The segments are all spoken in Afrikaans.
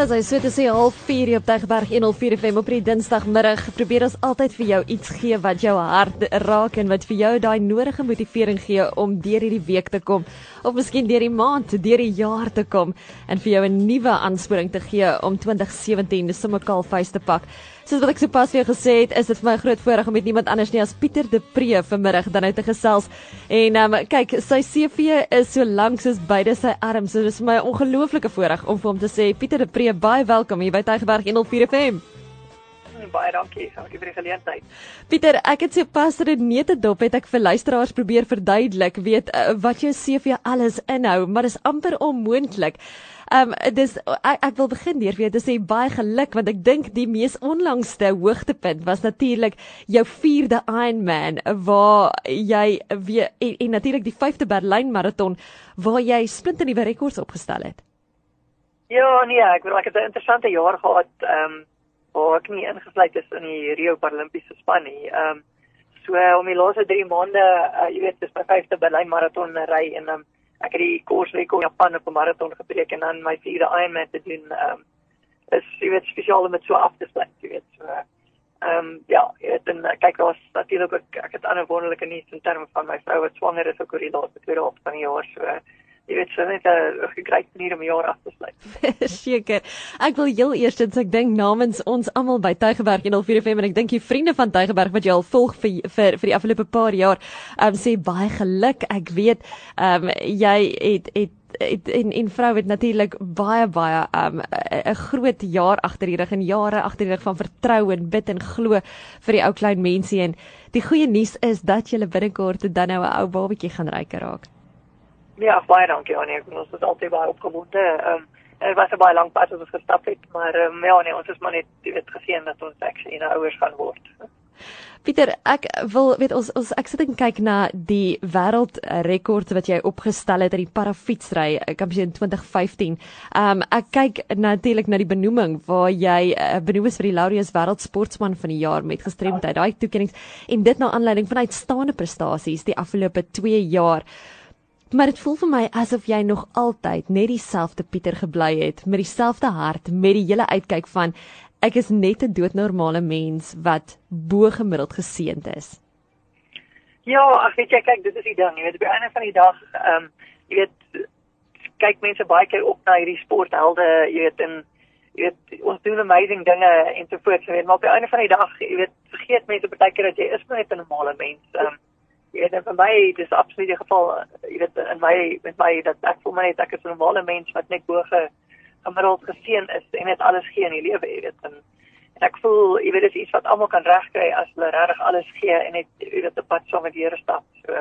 as hy so te sê half 4 op Tegberg 104 FM op die Dinsdagmiddag probeer ons altyd vir jou iets gee wat jou hart raak en wat vir jou daai nodige motivering gee om deur hierdie week te kom of miskien deur die maand, deur die jaar te kom en vir jou 'n nuwe aansporing te gee om 2017 sommer kaal vuis te pak. Soos wat ek sopas jou gesê het, is dit vir my 'n groot voorreg om met niemand anders nie as Pieter De Pre vanmiddag dan nou te gesels. En ehm um, kyk, sy CV is so lank soos beide sy arms. So dit is vir my 'n ongelooflike voorreg om vir hom te sê Pieter De Pre, baie welkom hier by Tygerberg 104 FM. Baie dankie, dankie vir die geleentheid. Pieter, ek het sopas Renete dop het ek vir luisteraars probeer verduidelik, weet uh, wat jou CV alles inhou, maar dit is amper onmoontlik. Ehm um, dis ek, ek wil begin deur jou te sê baie geluk want ek dink die mees onlangste hoogtepunt was natuurlik jou 4de Ironman waar jy weer en, en natuurlik die 5de Berlyn maraton waar jy splinte nuwe rekords opgestel het. Ja, nee, ek bedoel ek het 'n interessante jaar gehad ehm um, waar ek nie ingesluit is in die Rio Paralimpiese span nie. Ehm um, so om die laaste 3 maande, uh, jy weet, dis my 5de Berlyn maraton ry en ehm um, ek het die koersrekord in Japan op 'n maraton gebreek en dan my vierde Ironman te doen. Ehm um, is jy weet spesiaal om dit so af te sluit, jy weet. So ehm um, ja, jy weet en kyk daar's natuurlik ook ek het ander wonderlike nuus in terme van my vrou wat swanger is ook oor die laaste tweede helfte van die jaar. So jy weet so net 'n gekry manier om jaar af te sluit. Seker. Ek wil heel eerstens ek dink namens ons almal by Tygerberg 104 FM en ek dink die vriende van Tygerberg wat jy al volg vir vir vir die afgelope paar jaar, ehm um, sê baie geluk. Ek weet ehm um, jy het het het en en vrou het natuurlik baie baie um 'n groot jaar agter die rug en jare agter die rug van vertrou en bid en glo vir die ou klein mensie en die goeie nuus is dat jy binnekort dan nou 'n ou babatjie gaan ryk raak. Ja, baie dankie Annie. Ek ons is altyd baie opgewonde. Ehm um, dit was 'n baie lang pad wat ons gestap het, maar ehm um, ja nee, ons is maar net weet gesien dat ons ek sien ouers gaan word. Pieter, ek wil weet ons ons ek sit en kyk na die wêreldrekord wat jy opgestel het in die parafietsry kampioen 2015. Ehm um, ek kyk natuurlik na die benoeming waar jy uh, benoem is vir die Laureus Wêreldsportman van die jaar met gestremdheid. Daai toekenning en dit na aanleiding van uitstaande prestasies die afgelope 2 jaar. Maar dit voel vir my asof jy nog altyd net dieselfde Pieter gebly het, met dieselfde hart, met die hele uitkyk van ek is net 'n doodnormale mens wat bo gemiddeld geseënd is. Ja, ag weet jy, kyk, dit is die ding, jy weet op die einde van die dag, ehm um, jy weet kyk mense baie keer op na hierdie sporthelde, jy weet en jy weet ons doen amazing dinge en so voort, jy weet, maar op die einde van die dag, jy weet, vergeet mense baie keer dat jy is net 'n normale mens. Ehm um, jy weet vir my dis absoluut die geval jy weet in my met my dat ek voel my net ek is 'n normale mens wat net bo gemiddeld geseën is en net alles gee in die lewe jy weet en, en ek voel jy weet dis iets wat almal kan regkry as hulle regtig alles gee en net jy weet op pad saam met die Here stap. So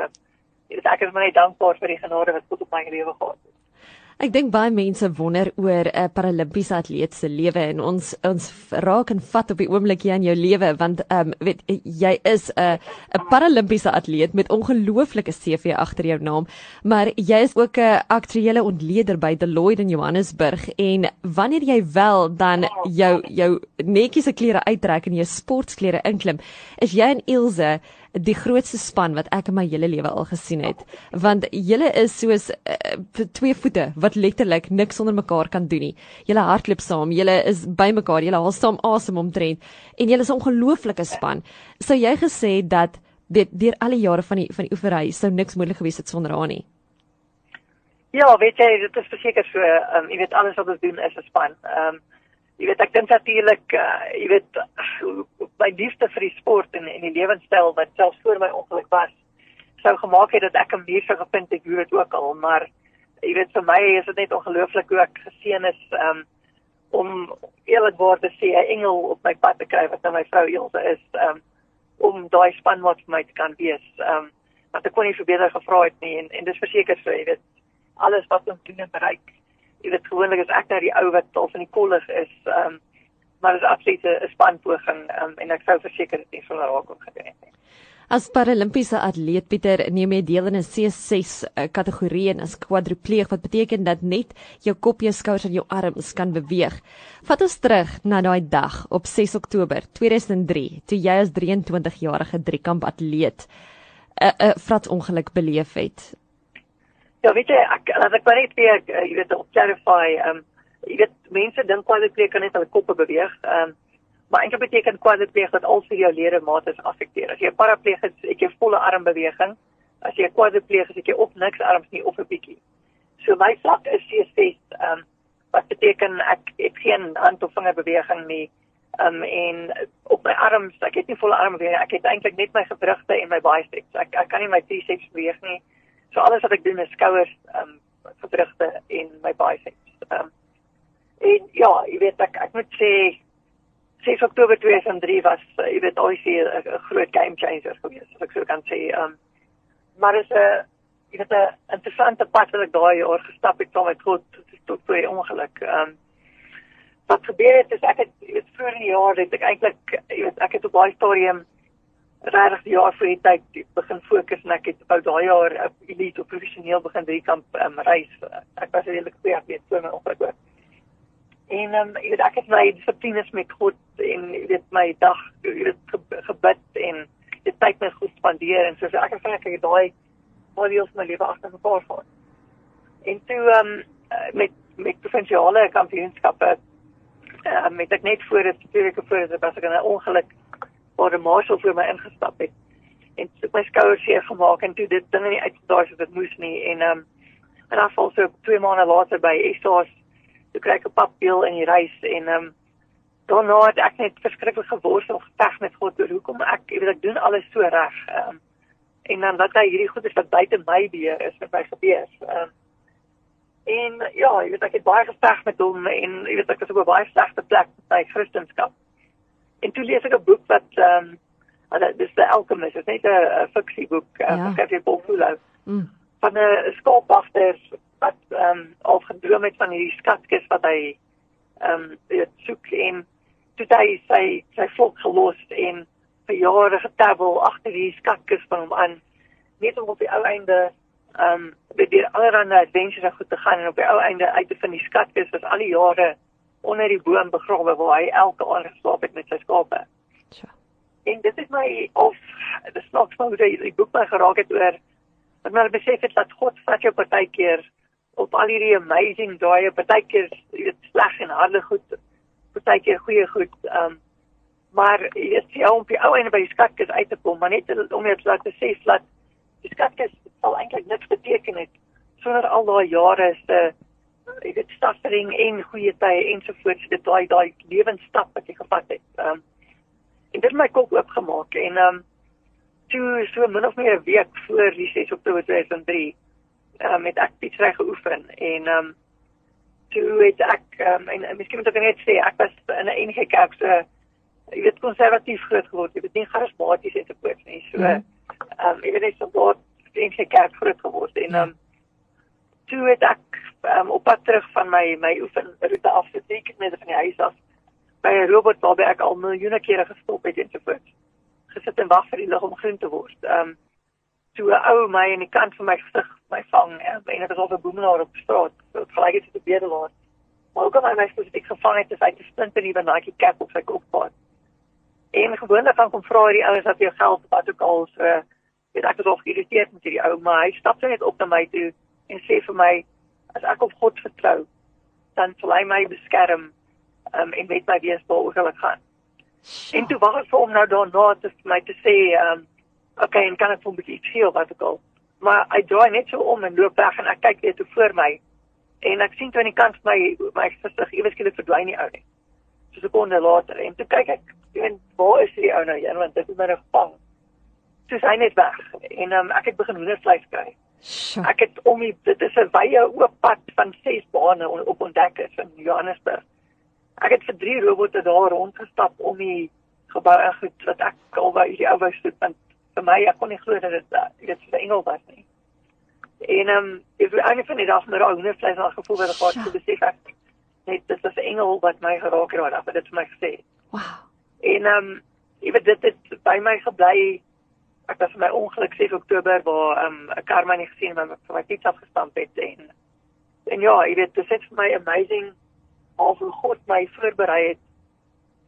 jy weet ek is my net dankbaar vir die genade wat God op my lewe gehad het Ek dink baie mense wonder oor 'n uh, paralimpiese atleet se lewe en ons ons raak en vat op die oomblik hier in jou lewe want ehm um, weet jy is 'n uh, 'n paralimpiese atleet met ongelooflike CV agter jou naam, maar jy is ook 'n aktuele ontleder by Deloitte in Johannesburg. En wanneer jy wel dan jou jou netjiese klere uittrek en jou sportklere inklim, is jy en Ilse die grootste span wat ek in my hele lewe al gesien het want julle is soos uh, twee voete wat letterlik niks sonder mekaar kan doen nie. Julle hardloop saam, julle is by mekaar, julle haal saam asem omtrent en julle is 'n ongelooflike span. Sou jy gesê dat dit deur al die jare van die van die oefery sou niks moontlik gewees het sonder haar nie? Ja, weet jy, dit is verseker so, um, jy weet alles wat ons doen is 'n span. Ehm um, jy weet ek dink natuurlik uh, jy weet my liefde vir die sport en en die lewenstyl wat selfs voor my ongeluk was sou gemaak het dat ek 'n muur sou gevind het hoe dit ook al. Maar jy weet vir my is dit net ongelooflik hoe ek geseën is um, om eerlikwaar te sê 'n engel op my pad te kry wat nou my vrou Elsje is um, om daai spanmaat vir my te kan wees um, want ek kon nie verbeter gevra het nie en en dis verseker so jy weet alles wat ons doen en bereik jy weet gewoonlik is ek nou die ou wat al van die kollig is, ehm um, maar dit is absoluut 'n spanpoging um, en ek sou verseker dit nie sonder haar kon gedoen het nie. As paralimpiese atleet Pieter neem jy deel in 'n C6 eh, kategorie en as kwadripleeg wat beteken dat net jou kop, jou skouers en jou arms kan beweeg. Vat ons terug na daai dag op 6 Oktober 2003 toe jy as 23-jarige driekamp atleet 'n uh, 'n uh, vrat ongeluk beleef het. Ja, weet jy, ek as ek net weer uh, jy weet op clarify, ehm um, jy weet mense dink quadriplegie kan net hulle koppe beweeg. Ehm um, maar eintlik beteken quadriplegie dat al vier jou ledemate afekteer. As jy paraplegie is, het jy volle armbeweging. As jy quadriplegie is, het jy op niks arms nie of 'n bietjie. So my vlak is C6. Ehm um, wat beteken ek het geen hand of vingerbeweging nie. Ehm um, en op my arms, ek het nie volle armbeweging. Ek het eintlik net my gewrigte en my biceps. Ek ek kan nie my triceps beweeg nie. So alles wat ek doen is skouers, ehm um, gewrigte en my biceps. Ehm um, En ja, jy weet ek ek moet sê 6 Oktober 2003 was uh, jy weet al die 'n groot game changer gewees, as ek sou kan sê. Um maar is 'n jy weet 'n interessante pad wat ek daai jaar gestap het saam met God tot toe ongeluk. Um wat gebeur het is ek het jy weet vroeër in die jaar het ek eintlik jy weet ek het op baie stadium regtig die jaar voor die tyd begin fokus en ek het ou daai jaar elite of professioneel begin drie kamp um, reis. Ek was redelik baie weet voor my ongeluk. En ehm um, jy weet ek het my dissiplines met God en jy weet my dag jy weet gebid en dit tyd met God spandeer en soos ek het ek daai baie deels my lewe agter mekaar gehad. En toe um, met met provinsiale kampioenskappe um, het ek net voor dit twee weke voor dit was ek in 'n ongeluk waar 'n marshal vir my ingestap het en toe my skouers seer gemaak en toe dit dinge nie uitgedaai soos dit moes nie en ehm um, en dan val so 2 maande later by SARS toe kry ek 'n papbeel in die reis en ehm um, daarna het ek net verskriklik geworstel geveg met God oor hoekom ek jy weet ek doen alles so reg ehm um, en dan dat hy hierdie goeie wat buite my beheer is met my gebeur ehm um, en ja jy weet ek het baie geveg met hom en jy weet ek was op 'n baie slegte plek met my Christendom en toe lees ek 'n boek wat ehm um, dis die alchemist is net 'n fiksieboek uh, ja. van Kevin Paul mm. van 'n skaapwagter wat ehm um, al gedroom het van hierdie skatkis wat hy ehm um, soek en toe hy sy sy volk gelos en vir jare getabel agter hierdie skatkis van hom aan net om op die ou einde ehm um, die allerlei adventures goed te gaan en op die ou einde uit te vind die skatkis was al die jare onder die boom begrawe waar hy elke aand geslaap het met sy skape. Ja. En dit is my of dis nog so hoe die boek my geraak het oor wat my besef het dat God vat jou partykeer op al hierdie amazing dae, partykeer jy weet sleg en harde goed, partykeer goeie goed. Ehm um, maar jy weet jy om die ou ene by die skatkis uit te kom, maar net om net laat te sê dat die skatkis sal eintlik niks beteken het sonder al daai jare se jy weet suffering en goeie tye ensovoorts dit daai daai lewensstap wat jy gevat het. Ehm um, en dit het my kop oopgemaak en ehm um, toe so min of meer 'n week voor die 6 Oktober 2003 um, het ek fietsry geoefen en ehm um, toe het ek um, en, en miskien moet ek net sê ek was in 'n enige kerk so jy weet konservatief groot geword jy weet nie charismaties en so voort nie so mhm. ehm um, ek het net so daar in 'n enige kerk groot geword en ehm um, toe het ek um, op pad terug van my my oefenroete af getrek met van die huis af by 'n robot waarby ek al miljoene kere gestop het en so voort gesit en wag vir die lig om groen te word. Ehm um, toe 'n ou my in die kant van my gesig my vang en en dit was al 'n boemelaar op straat so dit gelyk het te bedelaar. Maar ook al my spesifiek gevang het het hy te stint in die Nike cap op sy kop gehad en gewoonlik gaan kom vra hierdie ouens dat jy geld wat ook al so weet ek is al geïrriteerd met hierdie ou maar hy stap net op na my toe en sê vir my as ek op God vertrou dan sal hy my beskerm um, en weet my wees waar ook al ek gaan en toe wag ek vir hom nou daarna te my te sê um, okay, en kan ek vir 'n bietjie chill wat ek al. Maar hy draai net so om en loop weg en ek kyk net toe voor my. En ek sien toe aan die kant my my gesig ewe skielik verdwyn die ou net. So 'n sekonde later en toe kyk ek, en waar is die ou nou heen want dit is my gevang. Soos hy net weg en um, ek het begin hoendervleis kry. Ek het om die, dit is 'n wye oop pad van 6 bane op ontdek is in Johannesburg. Ek het vir 3 robotte daar rondgestap om die gebou en goed wat ek al by die ou wou stoep want vir my ek kon nie glo dat dit uh, dit vir engel was nie. En ehm um, ek het eintlik van die dag met daai hoendervleis al gevoel wat ek gehad het besef ek net dit was 'n engel wat my geraak het daai dit vir my gesê. Wow. En ehm um, ek het dit het by my gebly ek was my ongeluk 6 Oktober waar ehm um, 'n kar my nie gesien het van my fiets afgestamp het en en ja, ek weet dit is vir my amazing al hoe God my voorberei het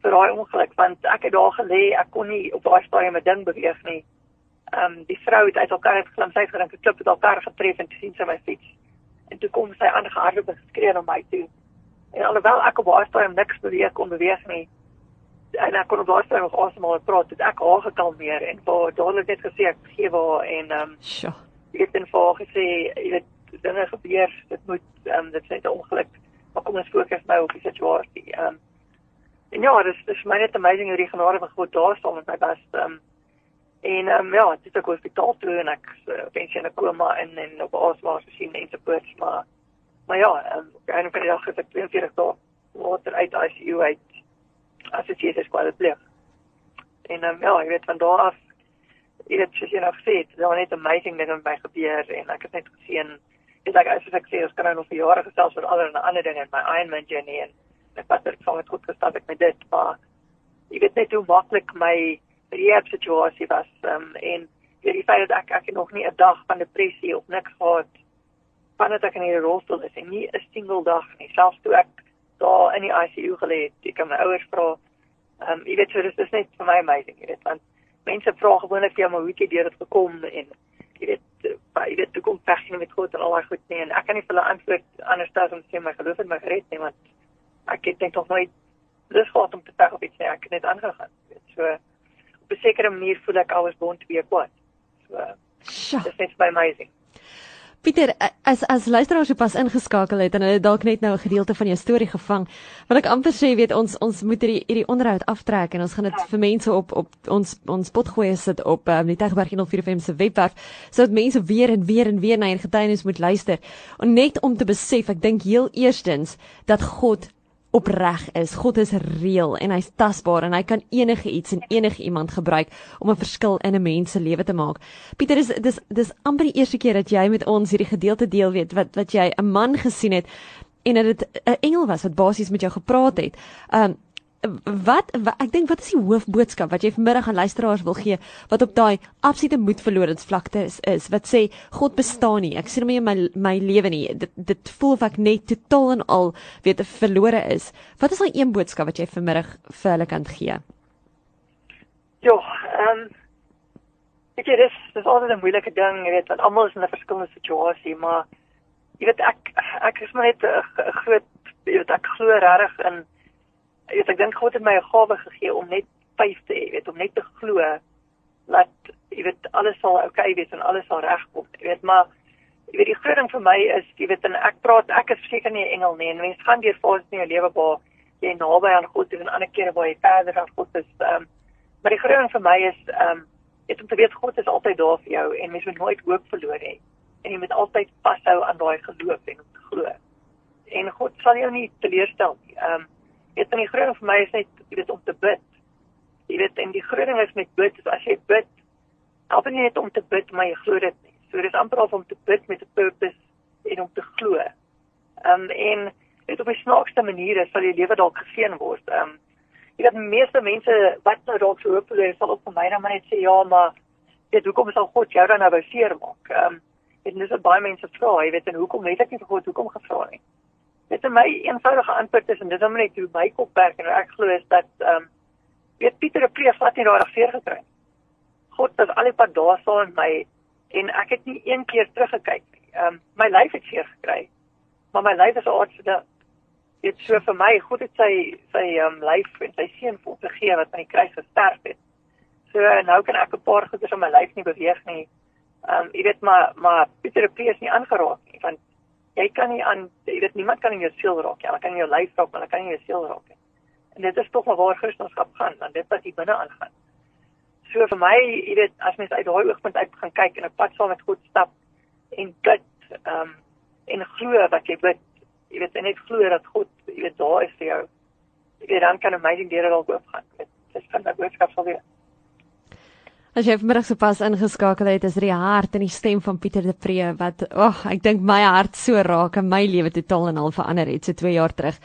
vir daai ongeluk want ek het daar gelê ek kon nie op daai stadium 'n ding beweeg nie ehm um, die vrou het uit elkaar geklim, sy het gedink 'n klip het elkaar getref en toe sien sy my fiets. En toe kom sy aangehardloop en geskree na my toe. En alhoewel ek op baie stadium niks beweeg kon beweeg nie, en ek kon op daai stadium nog asemhaal en praat, het ek haar gekalmeer en vir dadelik net gesê ek gee haar en ehm um, Sjoe. Ek het dan vir haar gesê, jy weet, dinge gebeur, dit moet ehm um, dit is net 'n ongeluk. Maar kom ons fokus nou op die situasie. Ehm um, en ja, dis dis my net amazing hoe die genade van God daar staan met my bes ehm um, en ehm um, ja, dit is ook hospitaal toe en ek uh, wens jy 'n koma in en op asemhaal gesien en so voort, maar maar ja, ehm um, ek het net gedag het 42 dae later uit ICU uit as dit Jesus kwal bly. En um, ja, ek weet van daar af jy het jy nog gesê, dit was net amazing dinge my gebeur en ek het net gesien dis like as ek sê ons kan nou nog vir jare gesels oor ander en ander dinge in my Ironman journey en ek was dit van goed gestap met dit maar jy weet net hoe maklik my rehab situasie was um, en jy weet feit dat ek ek nog nie 'n dag van depressie of niks gehad vandat ek in die rolstoel is en nie 'n single dag nie selfs toe ek daar in die ICU gelê het ek kan my ouers vra ehm um, jy weet so dis is net vir my amazing jy weet want mense vra gewoonlik vir jou maar hoe het jy deur dit gekom en jy weet jy weet toe kom veg jy met God en al daai goed nie en ek kan nie vir hulle antwoord anders as om te sê my geloof het my gered nie want ek het net nog nooit dis gehad om te veg op iets nie ek het net aangegaan weet so op 'n sekere manier voel ek I was born to be a God so dis net baie amazing Pieter, as as luisteraars so pas ingeskakel het en hulle dalk net nou 'n gedeelte van jou storie gevang, wil ek amper sê, weet ons ons moet hierdie hierdie onderhoud aftrek en ons gaan dit vir mense op op ons ons potgoeie sit op um, die Tegberg 104 FM se webwerf sodat mense weer en weer en weer na en getuienis moet luister. En net om te besef, ek dink heel eerstens dat God opreg is. God is reëel en hy's tasbaar en hy kan enige iets en enige iemand gebruik om 'n verskil in 'n mens se lewe te maak. Pieter, dis dis dis amper die eerste keer dat jy met ons hierdie gedeelte deel weet wat wat jy 'n man gesien het en dat dit 'n engel was wat basies met jou gepraat het. Um wat, wat ek dink wat is die hoofboodskap wat jy vanmiddag aan luisteraars wil gee wat op daai absolute moedverlorens vlakte is, is wat sê God bestaan nie. Ek sien hom nie in my my lewe nie. Dit dit voel of ek net totaal en al weet verlore is. Wat is daai een boodskap wat jy vanmiddag vir hulle kan gee? Ja ehm um, ek dit is dis altyd 'n moeilike ding jy weet want almal is in 'n verskillende situasie maar jy weet ek ek is maar net 'n groot jy weet ek glo regtig in weet ek dink God het my 'n gawe gegee om net vyf te hê, weet om net te glo dat jy weet alles sal oukei okay wees en alles sal regkom. Jy weet maar jy weet die groot ding vir my is jy weet en ek praat ek is seker nie 'n engel nie en mense gaan deur fases in jou lewe waar jy naby aan God is en ander kere waar jy verder aan God is. Ehm um, maar die groot ding vir my is ehm um, jy moet weet God is altyd daar vir jou en mens moet nooit hoop verloor hê en jy moet altyd vashou aan daai geloof en om te glo. En God sal jou nie teleurstel nie. Ehm um, weet in die groot vir my is net jy weet om te bid. Jy weet en die groot ding is met bid is as jy bid, help nie net om te bid maar jy glo dit nie. So dis amper of om te bid met 'n purpose en om te glo. Ehm um, en dit op 'n snaakste manier sal jou lewe dalk geseën word. Ehm um, jy weet meeste mense wat nou dalk so hoop hulle sal op my dan net sê ja, maar weet hoekom sal God jou dan nou wou seer maak? Ehm um, en dis wat baie mense vra, jy weet en hoekom het ek nie vir God hoekom gevra nie? Dit is my eenvoudige antwoord is en dis om net hoe my kop werk en ek glo is dat ehm um, weet Pieter 'n preek wat nie daar seer gekry. God het al die pad daar staan in my en ek het nie een keer teruggekyk nie. Ehm um, my lyf het seer gekry. Maar my lyf is aardse ding. Dit so vir my, God het sy sy ehm um, lyf en sy seun vol te gee wat aan die kruis gesterf het. So nou kan ek 'n paar goeders op my lyf nie beweeg nie. Ehm um, jy weet maar maar Pieter 'n preek is nie aangeraak nie want jy kan nie aan jy weet niemand kan in jou siel raak nie. Hulle kan in jou lyf raak, maar hulle kan nie in jou siel raak nie. En dit is tog maar waar Christendom gaan, want dit wat hier binne aangaan. So vir my, jy weet, as mens uit daai oogpunt uit gaan kyk en 'n pad saam met God stap en bid, ehm um, en glo wat jy bid, jy weet, en net glo dat God, jy weet, daar is vir jou. Jy weet, dan kan amazing deure dalk oopgaan. Dit is van daai boodskap sal wees. As jy vanmiddag sopas ingeskakel het, is dit die hart en die stem van Pieter de Pre wat, ag, oh, ek dink my hart so raak en my lewe totaal en al verander het so 2 jaar terug.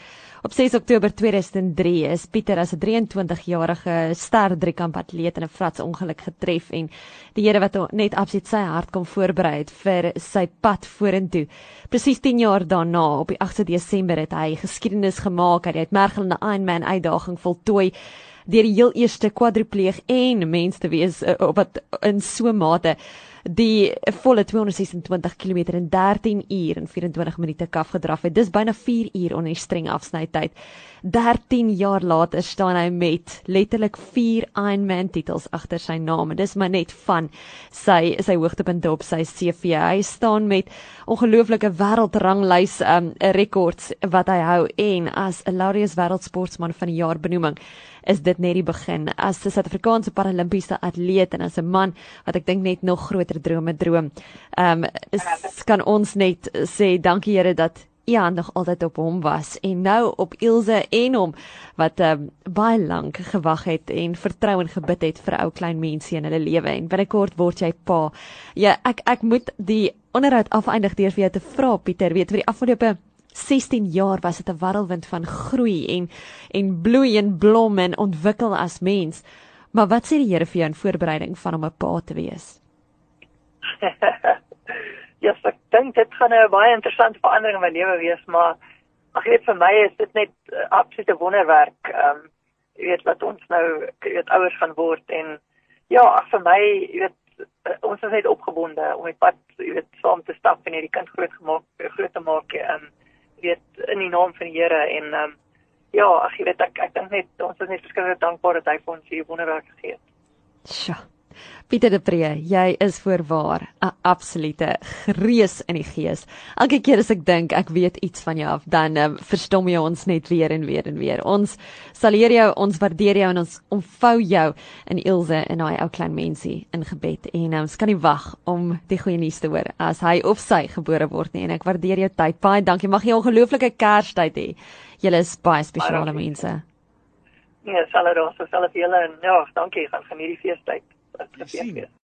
Op 6 Oktober 2003 is Pieter as 'n 23-jarige ster driekamp atleet in 'n frats ongeluk getref en die Here wat net absoluut sy hart kom voorberei het vir sy pad vorentoe. Presies 10 jaar daarna, op die 8de Desember het hy geskiedenis gemaak. Hy het mergelende Ironman uitdaging voltooi deur die heel eerste kwadripleeg en mens te wees uh, wat in so mate die volle 226 km in 13 uur en 24 minute kaf gedraf het. Dis byna 4 uur onder die streng afsnytyd. 13 jaar later staan hy met letterlik 4 Ironman titels agter sy naam. Dis maar net van sy sy hoogtepunte op sy CV. Hy staan met ongelooflike wêreldranglys um rekords wat hy hou en as 'n Laureus wêreldsportsman van die jaar benoeming is dit net die begin as 'n Suid-Afrikaanse paralimpiese atleet en as 'n man wat ek dink net nog groter drome droom. Ehm um, kan ons net sê dankie Here dat ja nog altyd op hom was en nou op Ilse en hom wat um, baie lank gewag het en vertrou en gebid het vir ou klein mense in hulle lewe en binnekort word jy pa. Ja, ek ek moet die onderhoud afeindig deur vir jou te vra Pieter, weet vir die afgelope 16 jaar was dit 'n warrelwind van groei en en bloei en blom en ontwikkel as mens. Maar wat sê die Here vir jou in voorbereiding van om 'n pa te wees? ja, yes, ek dink dit gaan 'n baie interessante verandering in my lewe wees, maar ag weet vir my is dit net uh, absolute wonderwerk. Ehm um, jy weet wat ons nou jy weet ouers gaan word en ja, vir my jy weet uh, ons is net opgebonde om met pad jy weet saam te stap en hierdie kind groot gemaak groot te maak. Ehm weet in die naam van die Here en ehm um, ja, ag jy weet ek ek dink net ons is net verskriklik dankbaar dat hy vir ons hier wonderwerk gegee het. Sjoe. Pieter de Pre, jy is voorwaar 'n absolute reus in die gees. Elke keer as ek dink ek weet iets van jou af, dan um, verstom jy ons net weer en weer en weer. Ons saleer jou, ons waardeer jou en ons omvou jou in Ilse en daai ou klein mensie in gebed. En ons kan nie wag om die goeie nuus te hoor as hy of sy gebore word nie. En ek waardeer jou tyd. Baie dankie. Mag jy 'n ongelooflike Kerstyd hê. Julle is baie spesiale mense. Ja, salad ons, salad vir julle en ja, dankie. Gaan geniet die feestyd. That's the